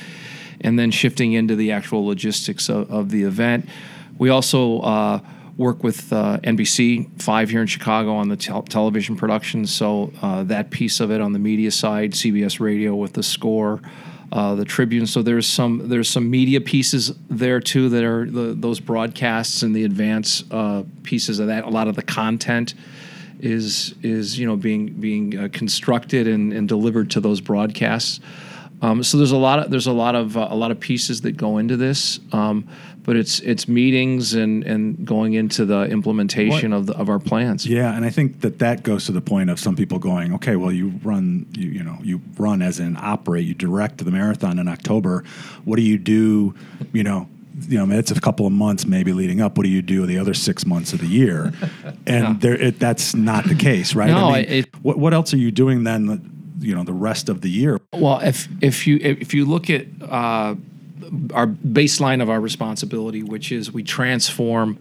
and then shifting into the actual logistics of, of the event. We also uh, work with uh, NBC Five here in Chicago on the tel- television production. So uh, that piece of it on the media side, CBS Radio with the score uh, the Tribune. So there's some there's some media pieces there too that are the, those broadcasts and the advance uh, pieces of that. A lot of the content is is you know being being uh, constructed and, and delivered to those broadcasts. Um, so there's a lot of there's a lot of uh, a lot of pieces that go into this, um, but it's it's meetings and and going into the implementation of the, of our plans. Yeah, and I think that that goes to the point of some people going, okay, well you run you you know you run as an operate, you direct the marathon in October. What do you do? You know, you know, it's a couple of months maybe leading up. What do you do the other six months of the year? *laughs* And yeah. there, it, that's not the case, right? No, I mean, it, what, what else are you doing then? you know the rest of the year. Well, if if you if you look at uh, our baseline of our responsibility, which is we transform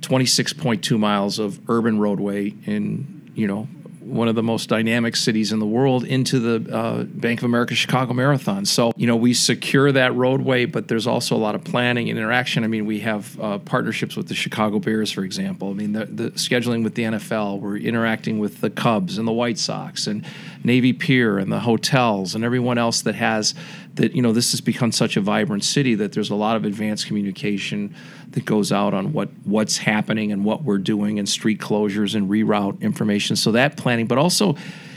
26.2 miles of urban roadway in you know one of the most dynamic cities in the world into the uh, Bank of America Chicago Marathon. So, you know, we secure that roadway, but there's also a lot of planning and interaction. I mean, we have uh, partnerships with the Chicago Bears, for example. I mean, the, the, scheduling with the NFL, we're interacting with the Cubs and the White Sox and Navy Pier and the hotels and everyone else that has that, you know, this has become such a vibrant city that there's a lot of advanced communication that goes out on what what's happening and what we're doing and street closures and reroute information. So that planning, but also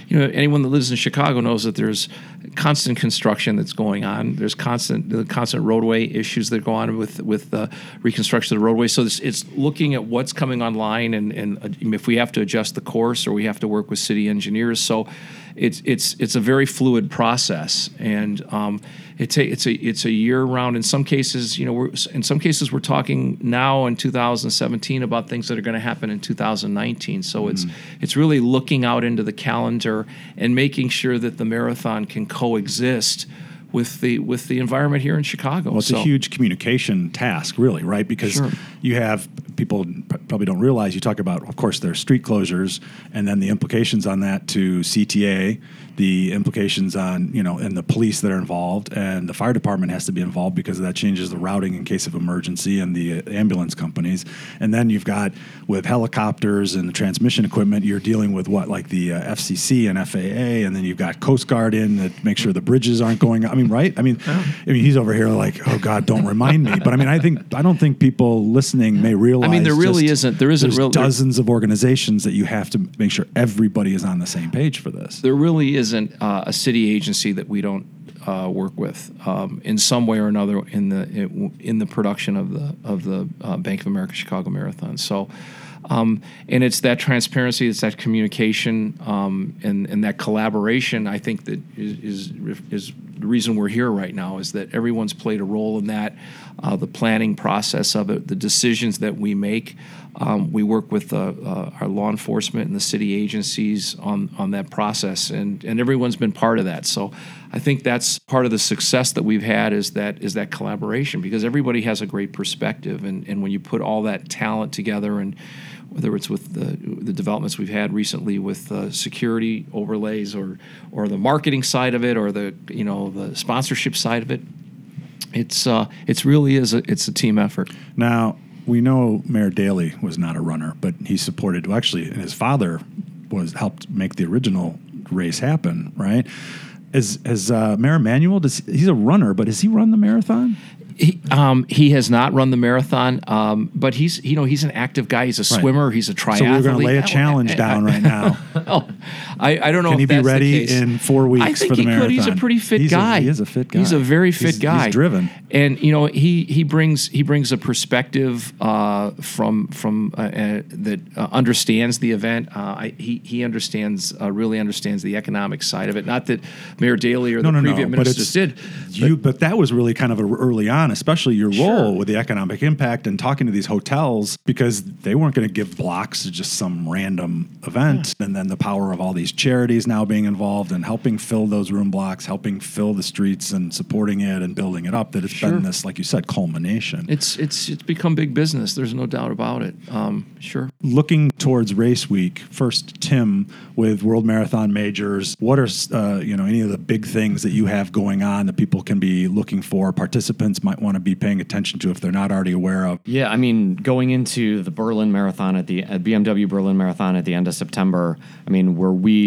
you know, anyone that lives in Chicago knows that there's constant construction that's going on. There's constant the constant roadway issues that go on with with the reconstruction of the roadway. So it's, it's looking at what's coming online and and uh, if we have to adjust the course or we have to work with city engineers. So it's it's it's a very fluid process, and um, it's a it's a it's a year round. In some cases, you know, we're in some cases we're talking now in 2017 about things that are going to happen in 2019. So mm-hmm. it's it's really looking out into the calendar and making sure that the marathon can coexist with the with the environment here in Chicago. Well, it's so. a huge communication task, really, right? Because sure. You have people probably don't realize you talk about, of course, there's street closures, and then the implications on that to CTA, the implications on you know, and the police that are involved, and the fire department has to be involved because that changes the routing in case of emergency, and the ambulance companies, and then you've got with helicopters and the transmission equipment, you're dealing with what like the uh, FCC and FAA, and then you've got Coast Guard in that make sure the bridges aren't going. I mean, right? I mean, I mean, he's over here like, oh God, don't remind me. But I mean, I think I don't think people listening may realize. I mean, there really isn't. There isn't real, dozens of organizations that you have to make sure everybody is on the same page for this. There really isn't uh, a city agency that we don't uh, work with um, in some way or another in the in the production of the of the uh, Bank of America Chicago Marathon. So. Um, and it's that transparency, it's that communication, um, and, and that collaboration. I think that is, is, is the reason we're here right now is that everyone's played a role in that, uh, the planning process of it, the decisions that we make. Um, we work with uh, uh, our law enforcement and the city agencies on, on that process, and, and everyone's been part of that. So I think that's part of the success that we've had is that is that collaboration because everybody has a great perspective, and, and when you put all that talent together and whether it's with the, the developments we've had recently with uh, security overlays or or the marketing side of it or the you know the sponsorship side of it. It's uh, it's really is a, it's a team effort. Now we know Mayor Daley was not a runner, but he supported. Well, actually, and his father was helped make the original race happen. Right? As as uh, Mayor Emanuel, does he's a runner, but has he run the marathon? He, um, he has not run the marathon, um, but he's you know he's an active guy. He's a Right. swimmer. He's a triathlete. So we're going to lay a challenge down right now. *laughs* Oh, I, I don't know. Can if he be ready in four weeks I think for the he could. He's a pretty fit He's a- guy. he is a fit guy. He's a very fit He's- he's driven. and you know he he brings he brings a perspective uh, from from uh, uh, that uh, understands the event. Uh, I, he he understands uh, really understands the economic side of it. Not that Mayor Daley or No, the no, previous no. Ministers did. you. But that was really kind of a, early on, especially your role Sure. with the economic impact and talking to these hotels because they weren't going to give blocks to just some random event. And then the power of all these charities now being involved and helping fill those room blocks, helping fill the streets and supporting it and building it up. That it's Sure. been this, like you said, culmination. It's it's it's become big business. There's no doubt about it. Um, sure. looking towards race week first tim with world marathon majors what are uh, you know any of the big things that you have going on that people can be looking for participants might want to be paying attention to if they're not already aware of Yeah, I mean, going into the Berlin Marathon at the at BMW Berlin Marathon at the end of September, I mean, where we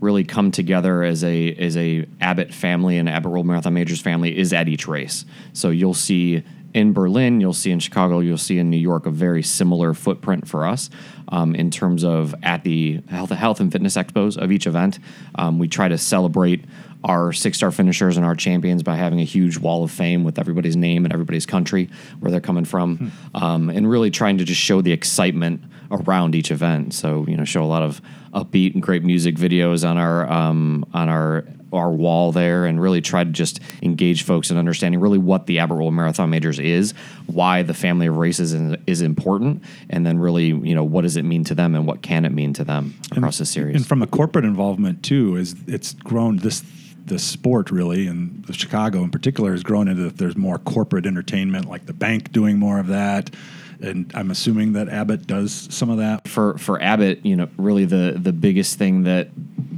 really come together as a as a Abbott family and Abbott World Marathon Majors family is at each race. So you'll see in Berlin, you'll see in Chicago, you'll see in New York a very similar footprint for us um, in terms of at the health, health and fitness expos of each event. Um, we try to celebrate our six star finishers and our champions by having a huge wall of fame with everybody's name and everybody's country where they're coming from, um, and really trying to just show the excitement around each event. So you know, show a lot of upbeat and great music videos on our um, on our our wall there, and really try to just engage folks in understanding really what the Abbott Marathon Majors is, why the family of races is, is important, and then really you know what does it mean to them and what can it mean to them across the series. and from a corporate involvement too is it's grown this this sport really and the chicago in particular has grown into that there's more corporate entertainment like the bank doing more of that and i'm assuming that abbott does some of that for for Abbott, you know, really the the biggest thing that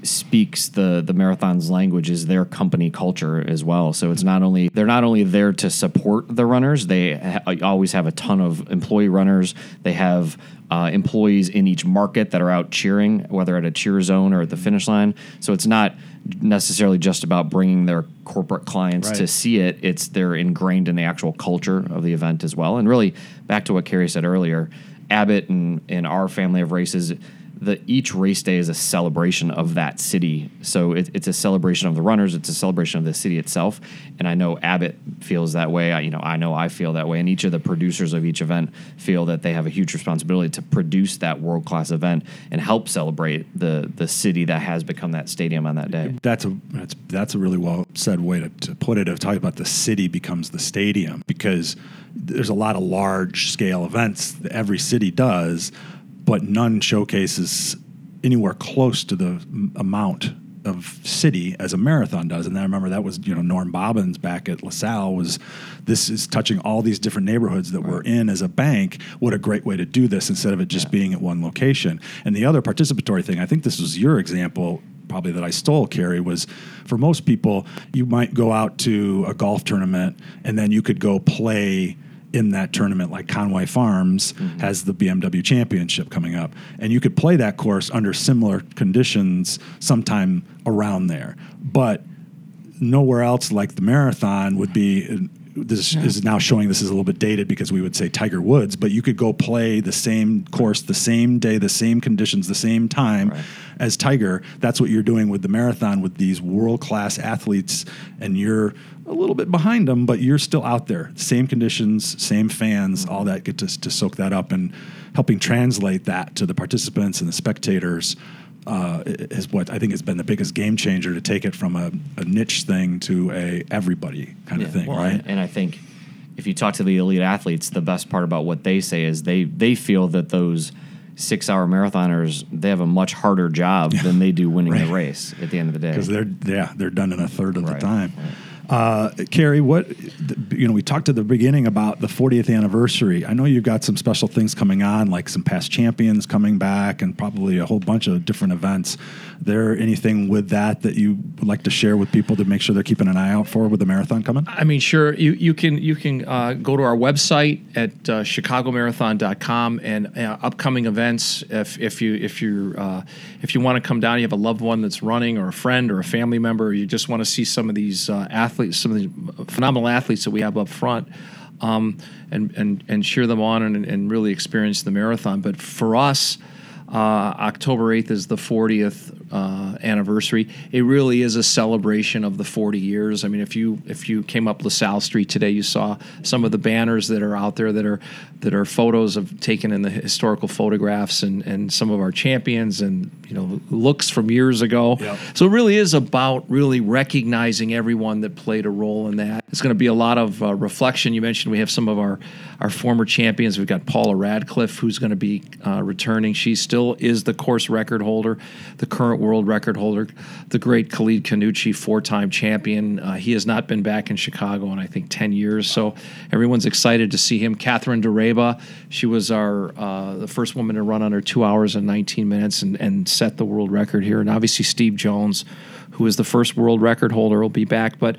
speaks the the marathon's language is their company culture as well. So it's not only they're not only there to support the runners, they ha- always have a ton of employee runners. They have uh, employees in each market that are out cheering, whether at a cheer zone or at the finish line. So it's not necessarily just about bringing their corporate clients Right. to see it. It's they're ingrained in the actual culture of the event as well. And really, back to what Carey said earlier, Abbott and, and our family of races, the each race day is a celebration of that city. So it, it's a celebration of the runners. It's a celebration of the city itself. And I know Abbott feels that way. I, you know, I know I feel that way. And each of the producers of each event feel that they have a huge responsibility to produce that world class event and help celebrate the the city that has become that stadium on that day. That's a that's that's a really well said way to, to put it. Of talking about the city becomes the stadium because there's a lot of large scale events that every city does, but none showcases anywhere close to the amount of city as a marathon does. And then I remember that was you know Norm Bobins back at LaSalle was this is touching all these different neighborhoods that we're in as a bank. What a great way to do this instead of it just being at one location. And the other participatory thing, I think this was your example probably that I stole, Carey, was for most people, you might go out to a golf tournament and then you could go play in that tournament like Conway Farms mm-hmm. has the BMW championship coming up. And you could play that course under similar conditions sometime around there. But nowhere else like the marathon would be this is now showing this is a little bit dated because we would say Tiger Woods, but you could go play the same course, the same day, the same conditions, the same time Right. as Tiger. That's what you're doing with the marathon with these world class athletes, and you're a little bit behind them, but you're still out there. Same conditions, same fans, all that get to, to soak that up and helping translate that to the participants and the spectators. Uh, is what I think has been the biggest game changer to take it from a, a niche thing to a everybody kind of thing, well, right? And, I think if you talk to the elite athletes, the best part about what they say is they they feel that those six hour marathoners they have a much harder job than they do winning the *laughs* race at the end of the day. because they're yeah they're done in a third of the Right, time. Uh, Carey, what you know? We talked at the beginning about the 40th anniversary. I know you've got some special things coming on, like some past champions coming back, and probably a whole bunch of different events. There anything with that that you would like to share with people to make sure they're keeping an eye out for with the marathon coming? I mean, sure. You you can you can uh, go to our website at uh, chicagomarathon.com and uh, upcoming events. If if you if you uh, if you want to come down, you have a loved one that's running, or a friend, or a family member, or you just want to see some of these uh, athletes, some of the phenomenal athletes that we have up front. um, and, and, and cheer them on and, and really experience the marathon. But for us, uh, October 8th is the 40th uh, anniversary. It really is a celebration of the 40 years. I mean, if you if you came up LaSalle Street today, you saw some of the banners that are out there that are that are photos of taken in the historical photographs and and some of our champions and you know looks from years ago. Yep. So it really is about really recognizing everyone that played a role in that. It's going to be a lot of uh, reflection. You mentioned we have some of our our former champions. We've got Paula Radcliffe, who's going to be uh, returning. She still is the course record holder, the current world record holder. The great Khalid Khannouchi, four-time champion. Uh, he has not been back in Chicago in I think ten years. So everyone's excited to see him. Catherine Ndereba, she was our uh, the first woman to run under two hours and 19 minutes and, and set the world record here. And obviously Steve Jones, who is the first world record holder, will be back. But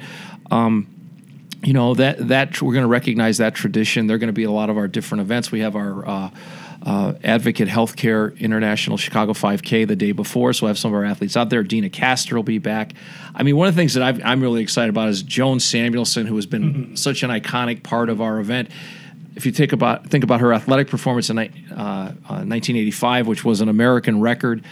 um, you know that that we're going to recognize that tradition. There are going to be a lot of our different events. We have our uh, uh, Advocate Healthcare International Chicago 5K the day before, so we'll have some of our athletes out there. Deena Kastor will be back. I mean, one of the things that i am really excited about is Joan Samuelson, who has been mm-hmm. such an iconic part of our event. If you think about think about her athletic performance in uh, 1985, uh, which was an American record.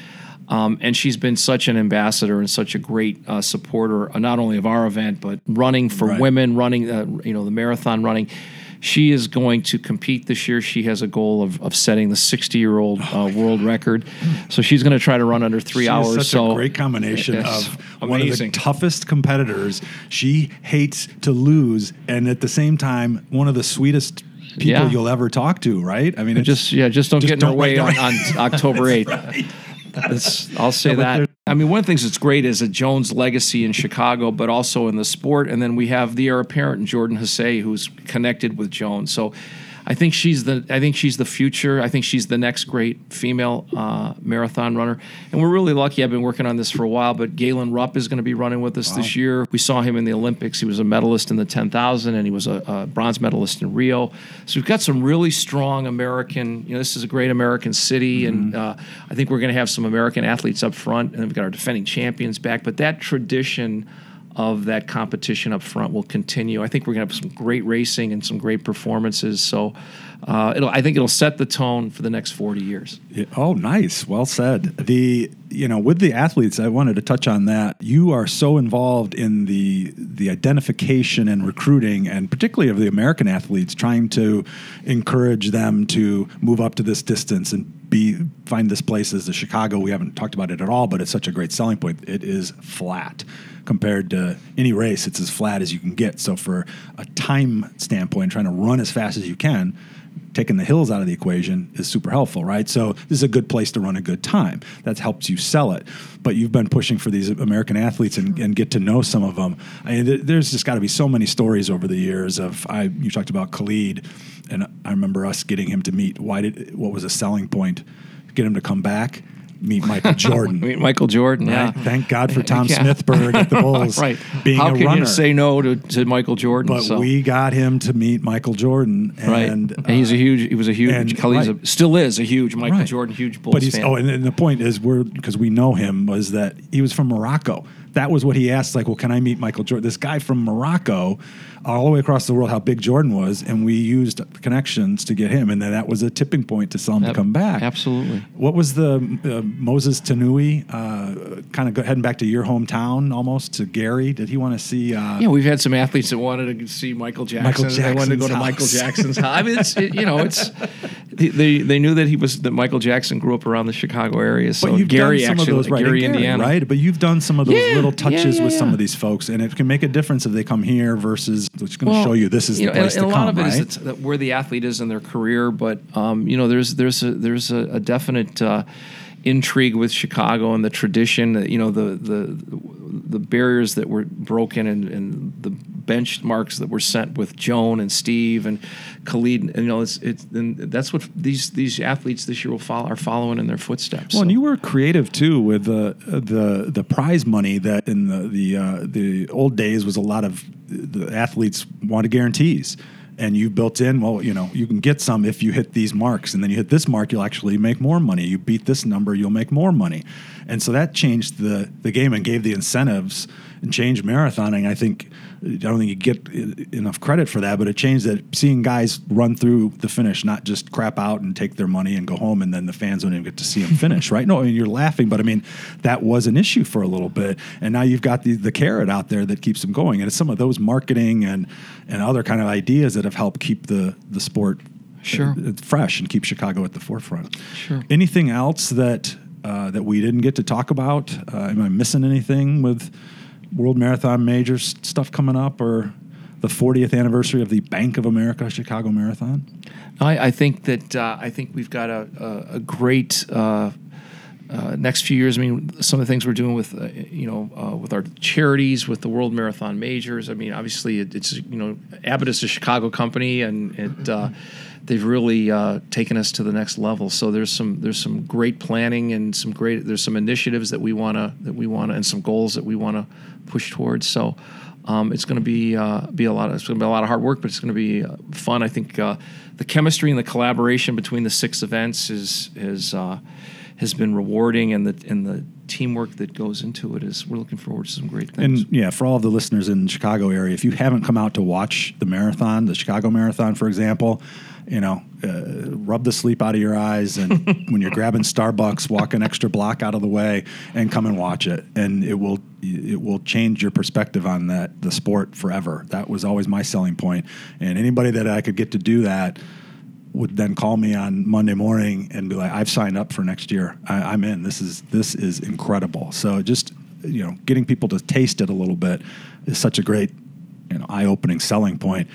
Um, and she's been such an ambassador and such a great uh, supporter, uh, not only of our event, but running for right. women, running, uh, you know, the marathon running. She is going to compete this year. She has a goal of, of setting the 60 year old uh, world record. So she's going to try to run under three she hours. such so a great combination of amazing. *laughs* one of the toughest competitors. She hates to lose, and at the same time, one of the sweetest people Yeah. you'll ever talk to. Right? I mean, it's just yeah, just don't just get in her don't way on, on *laughs* October 8th. right. That's, I'll say No, that. I mean, one of the things that's great is a Jones legacy in Chicago, but also in the sport. And then we have the heir apparent in Jordan Hasay, who's connected with Jones. So I think she's the I think she's the future. I think she's the next great female uh, marathon runner. And we're really lucky. I've been working on this for a while, but Galen Rupp is going to be running with us this year. We saw him in the Olympics. He was a medalist in the 10,000, and he was a, a bronze medalist in Rio. So we've got some really strong American. You know, this is a great American city, and uh, I think we're going to have some American athletes up front, and we've got our defending champions back. But that tradition of that competition up front will continue. I think we're going to have some great racing and some great performances. So, uh, it'll, I think it'll set the tone for the next 40 years. Yeah, Oh, nice. Well said. The you know, with the athletes, I wanted to touch on that. You are so involved in the the identification and recruiting, and particularly of the American athletes, trying to encourage them to move up to this distance and be find this place as the Chicago. We haven't talked about it at all, but it's such a great selling point. It is flat compared to any race. It's as flat as you can get. So for a time standpoint, trying to run as fast as you can taking the hills out of the equation is super helpful, right? So this is a good place to run a good time. That helps you sell it. But you've been pushing for these American athletes and, and get to know some of them. I mean, there's just got to be so many stories over the years of I. You talked about Khalid, and I remember us getting him to meet. Why did what was a selling point? Get him to come back. Meet Michael *laughs* Jordan. meet Michael Jordan, yeah. Thank God for *laughs* Tom Yeah. Smithberg at the *laughs* Bulls right. being How a can runner. you say no to, to Michael Jordan? but so, we got him to meet Michael Jordan, right. and, And, he's a uh, huge. He was a huge. and- Khalid's right. a, still is a huge Michael Right. Jordan, huge Bulls But he's fan. oh, and, and the point is, we're because we know him was that he was from Morocco. That was what he asked. Like, well, can I meet Michael Jordan? This guy from Morocco, all the way across the world, how big Jordan was, and we used connections to get him, and then that was a tipping point to sell him Yep. to come back. Absolutely. What was the uh, Moses Tanui uh, kind of go, heading back to your hometown almost to Gary? Did he want to see? Uh, Yeah, we've had some athletes that wanted to see Michael Jackson. Michael they wanted to go to Michael. Jackson's house. I mean, it's it, you know, it's *laughs* they, they knew that he was that Michael Jackson grew up around the Chicago area. So But you've Gary done some actually, of those, right? Gary, in Gary, Indiana, right? But you've done some of those Yeah, little touches yeah, with some of these folks, and it can make a difference if they come here versus it's going to show you this is you the know, place and, to and come, a lot of it is right? it's that where the athlete is in their career, but um, you know, there's there's a there's a, a definite uh, intrigue with Chicago and the tradition. You know, the the the barriers that were broken and, and the benchmarks that were sent with Joan and Steve and Khalid. And, you know, it's it's and that's what these these athletes this year will follow are following in their footsteps. Well, and you were creative too with the the the prize money that in the the uh, the old days was a lot of the athletes wanted guarantees. And you built in, well, you know, you can get some if you hit these marks, and then you hit this mark, you'll actually make more money. You beat this number, you'll make more money, and so that changed the the game and gave the incentives and changed marathoning. I think I don't think you get enough credit for that, but it changed that seeing guys run through the finish, not just crap out and take their money and go home, and then the fans don't even get to see them finish, *laughs* right? No, I mean you're laughing, but I mean that was an issue for a little bit, and now you've got the the carrot out there that keeps them going, and it's some of those marketing and and other kind of ideas that have helped keep the the sport Sure. uh, fresh and keep Chicago at the forefront. Sure. Anything else that uh, that we didn't get to talk about? Uh, am I missing anything with World Marathon Majors stuff coming up or the 40th anniversary of the Bank of America Chicago Marathon? I, I think that uh, I think we've got a, a, a great uh, uh, next few years. I mean, some of the things we're doing with uh, you know uh, with our charities, with the World Marathon Majors. I mean, obviously it, it's you know Abbott is a Chicago company, and it uh, they've really uh, taken us to the next level. So there's some there's some great planning and some great there's some initiatives that we wanna that we wanna and some goals that we wanna push towards. So. Um, it's going to be uh, be a lot. Of, it's going to be a lot of hard work, but it's going to be uh, fun. I think uh, the chemistry and the collaboration between the six events is is uh, has been rewarding, and the and the teamwork that goes into it is. We're looking forward to some great things. And yeah, for all of the listeners in the Chicago area, if you haven't come out to watch the marathon, the Chicago Marathon, for example, you know, uh, rub the sleep out of your eyes, and *laughs* when you're grabbing Starbucks, walk an extra block out of the way and come and watch it, and it will it will change your perspective on that the sport forever. That was always my selling point, and anybody that I could get to do that would then call me on Monday morning and be like, "I've signed up for next year. I, I'm in. This is this is incredible." So just you know, getting people to taste it a little bit is such a great you know eye-opening selling point.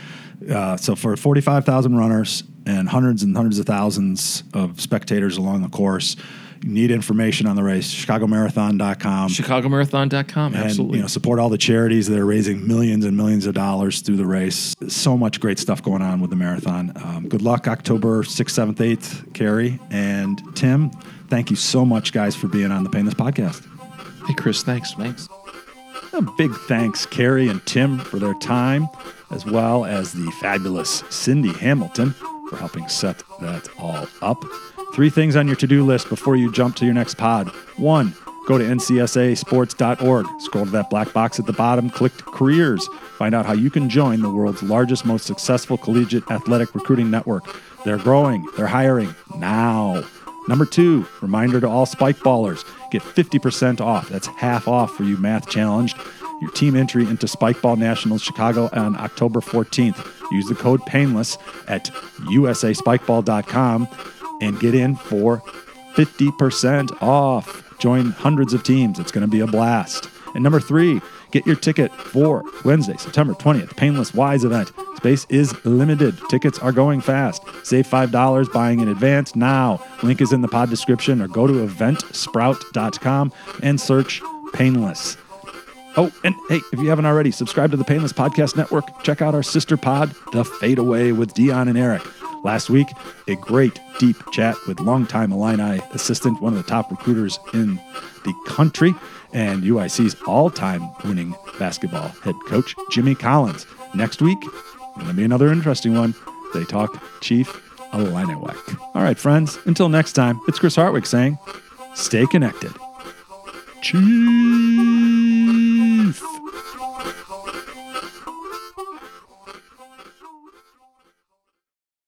Uh, so for 45,000 runners and hundreds and hundreds of thousands of spectators along the course, you need information on the race. ChicagoMarathon.com. ChicagoMarathon.com. And Absolutely. you know, support all the charities that are raising millions and millions of dollars through the race. So much great stuff going on with the marathon. Um, good luck, October 6th, 7th, 8th, Carey and Tim. Thank you so much, guys, for being on the Painless Podcast. hey, Chris. Thanks. Thanks. A big thanks, Carey and Tim, for their time, as well as the fabulous Cindy Hamilton for helping set that all up. Three things on your to do list before you jump to your next pod. One, go to ncsasports.org. Scroll to that black box at the bottom, click careers. Find out how you can join the world's largest, most successful collegiate athletic recruiting network. They're growing, they're hiring now. Number two, reminder to all spike ballers get 50% off. That's half off for you math challenged. Your team entry into Spikeball Nationals Chicago on October 14th. Use the code PAINLESS at usaspikeball.com and get in for 50% off. Join hundreds of teams. It's going to be a blast. And number three, get your ticket for Wednesday, September 20th, Painless Wise event. Space is limited. Tickets are going fast. Save $5 buying in advance now. Link is in the pod description or go to eventsprout.com and search Painless. Oh, and hey, if you haven't already, subscribe to the Painless Podcast Network. Check out our sister pod, The Fade Away with Dion and Eric. Last week, a great deep chat with longtime Illini assistant, one of the top recruiters in the country, and UIC's all-time winning basketball head coach, Jimmy Collins. Next week, going to be another interesting one. They talk Chief Illiniwek. All right, friends, until next time, it's Chris Hartwick saying, stay connected. Chief.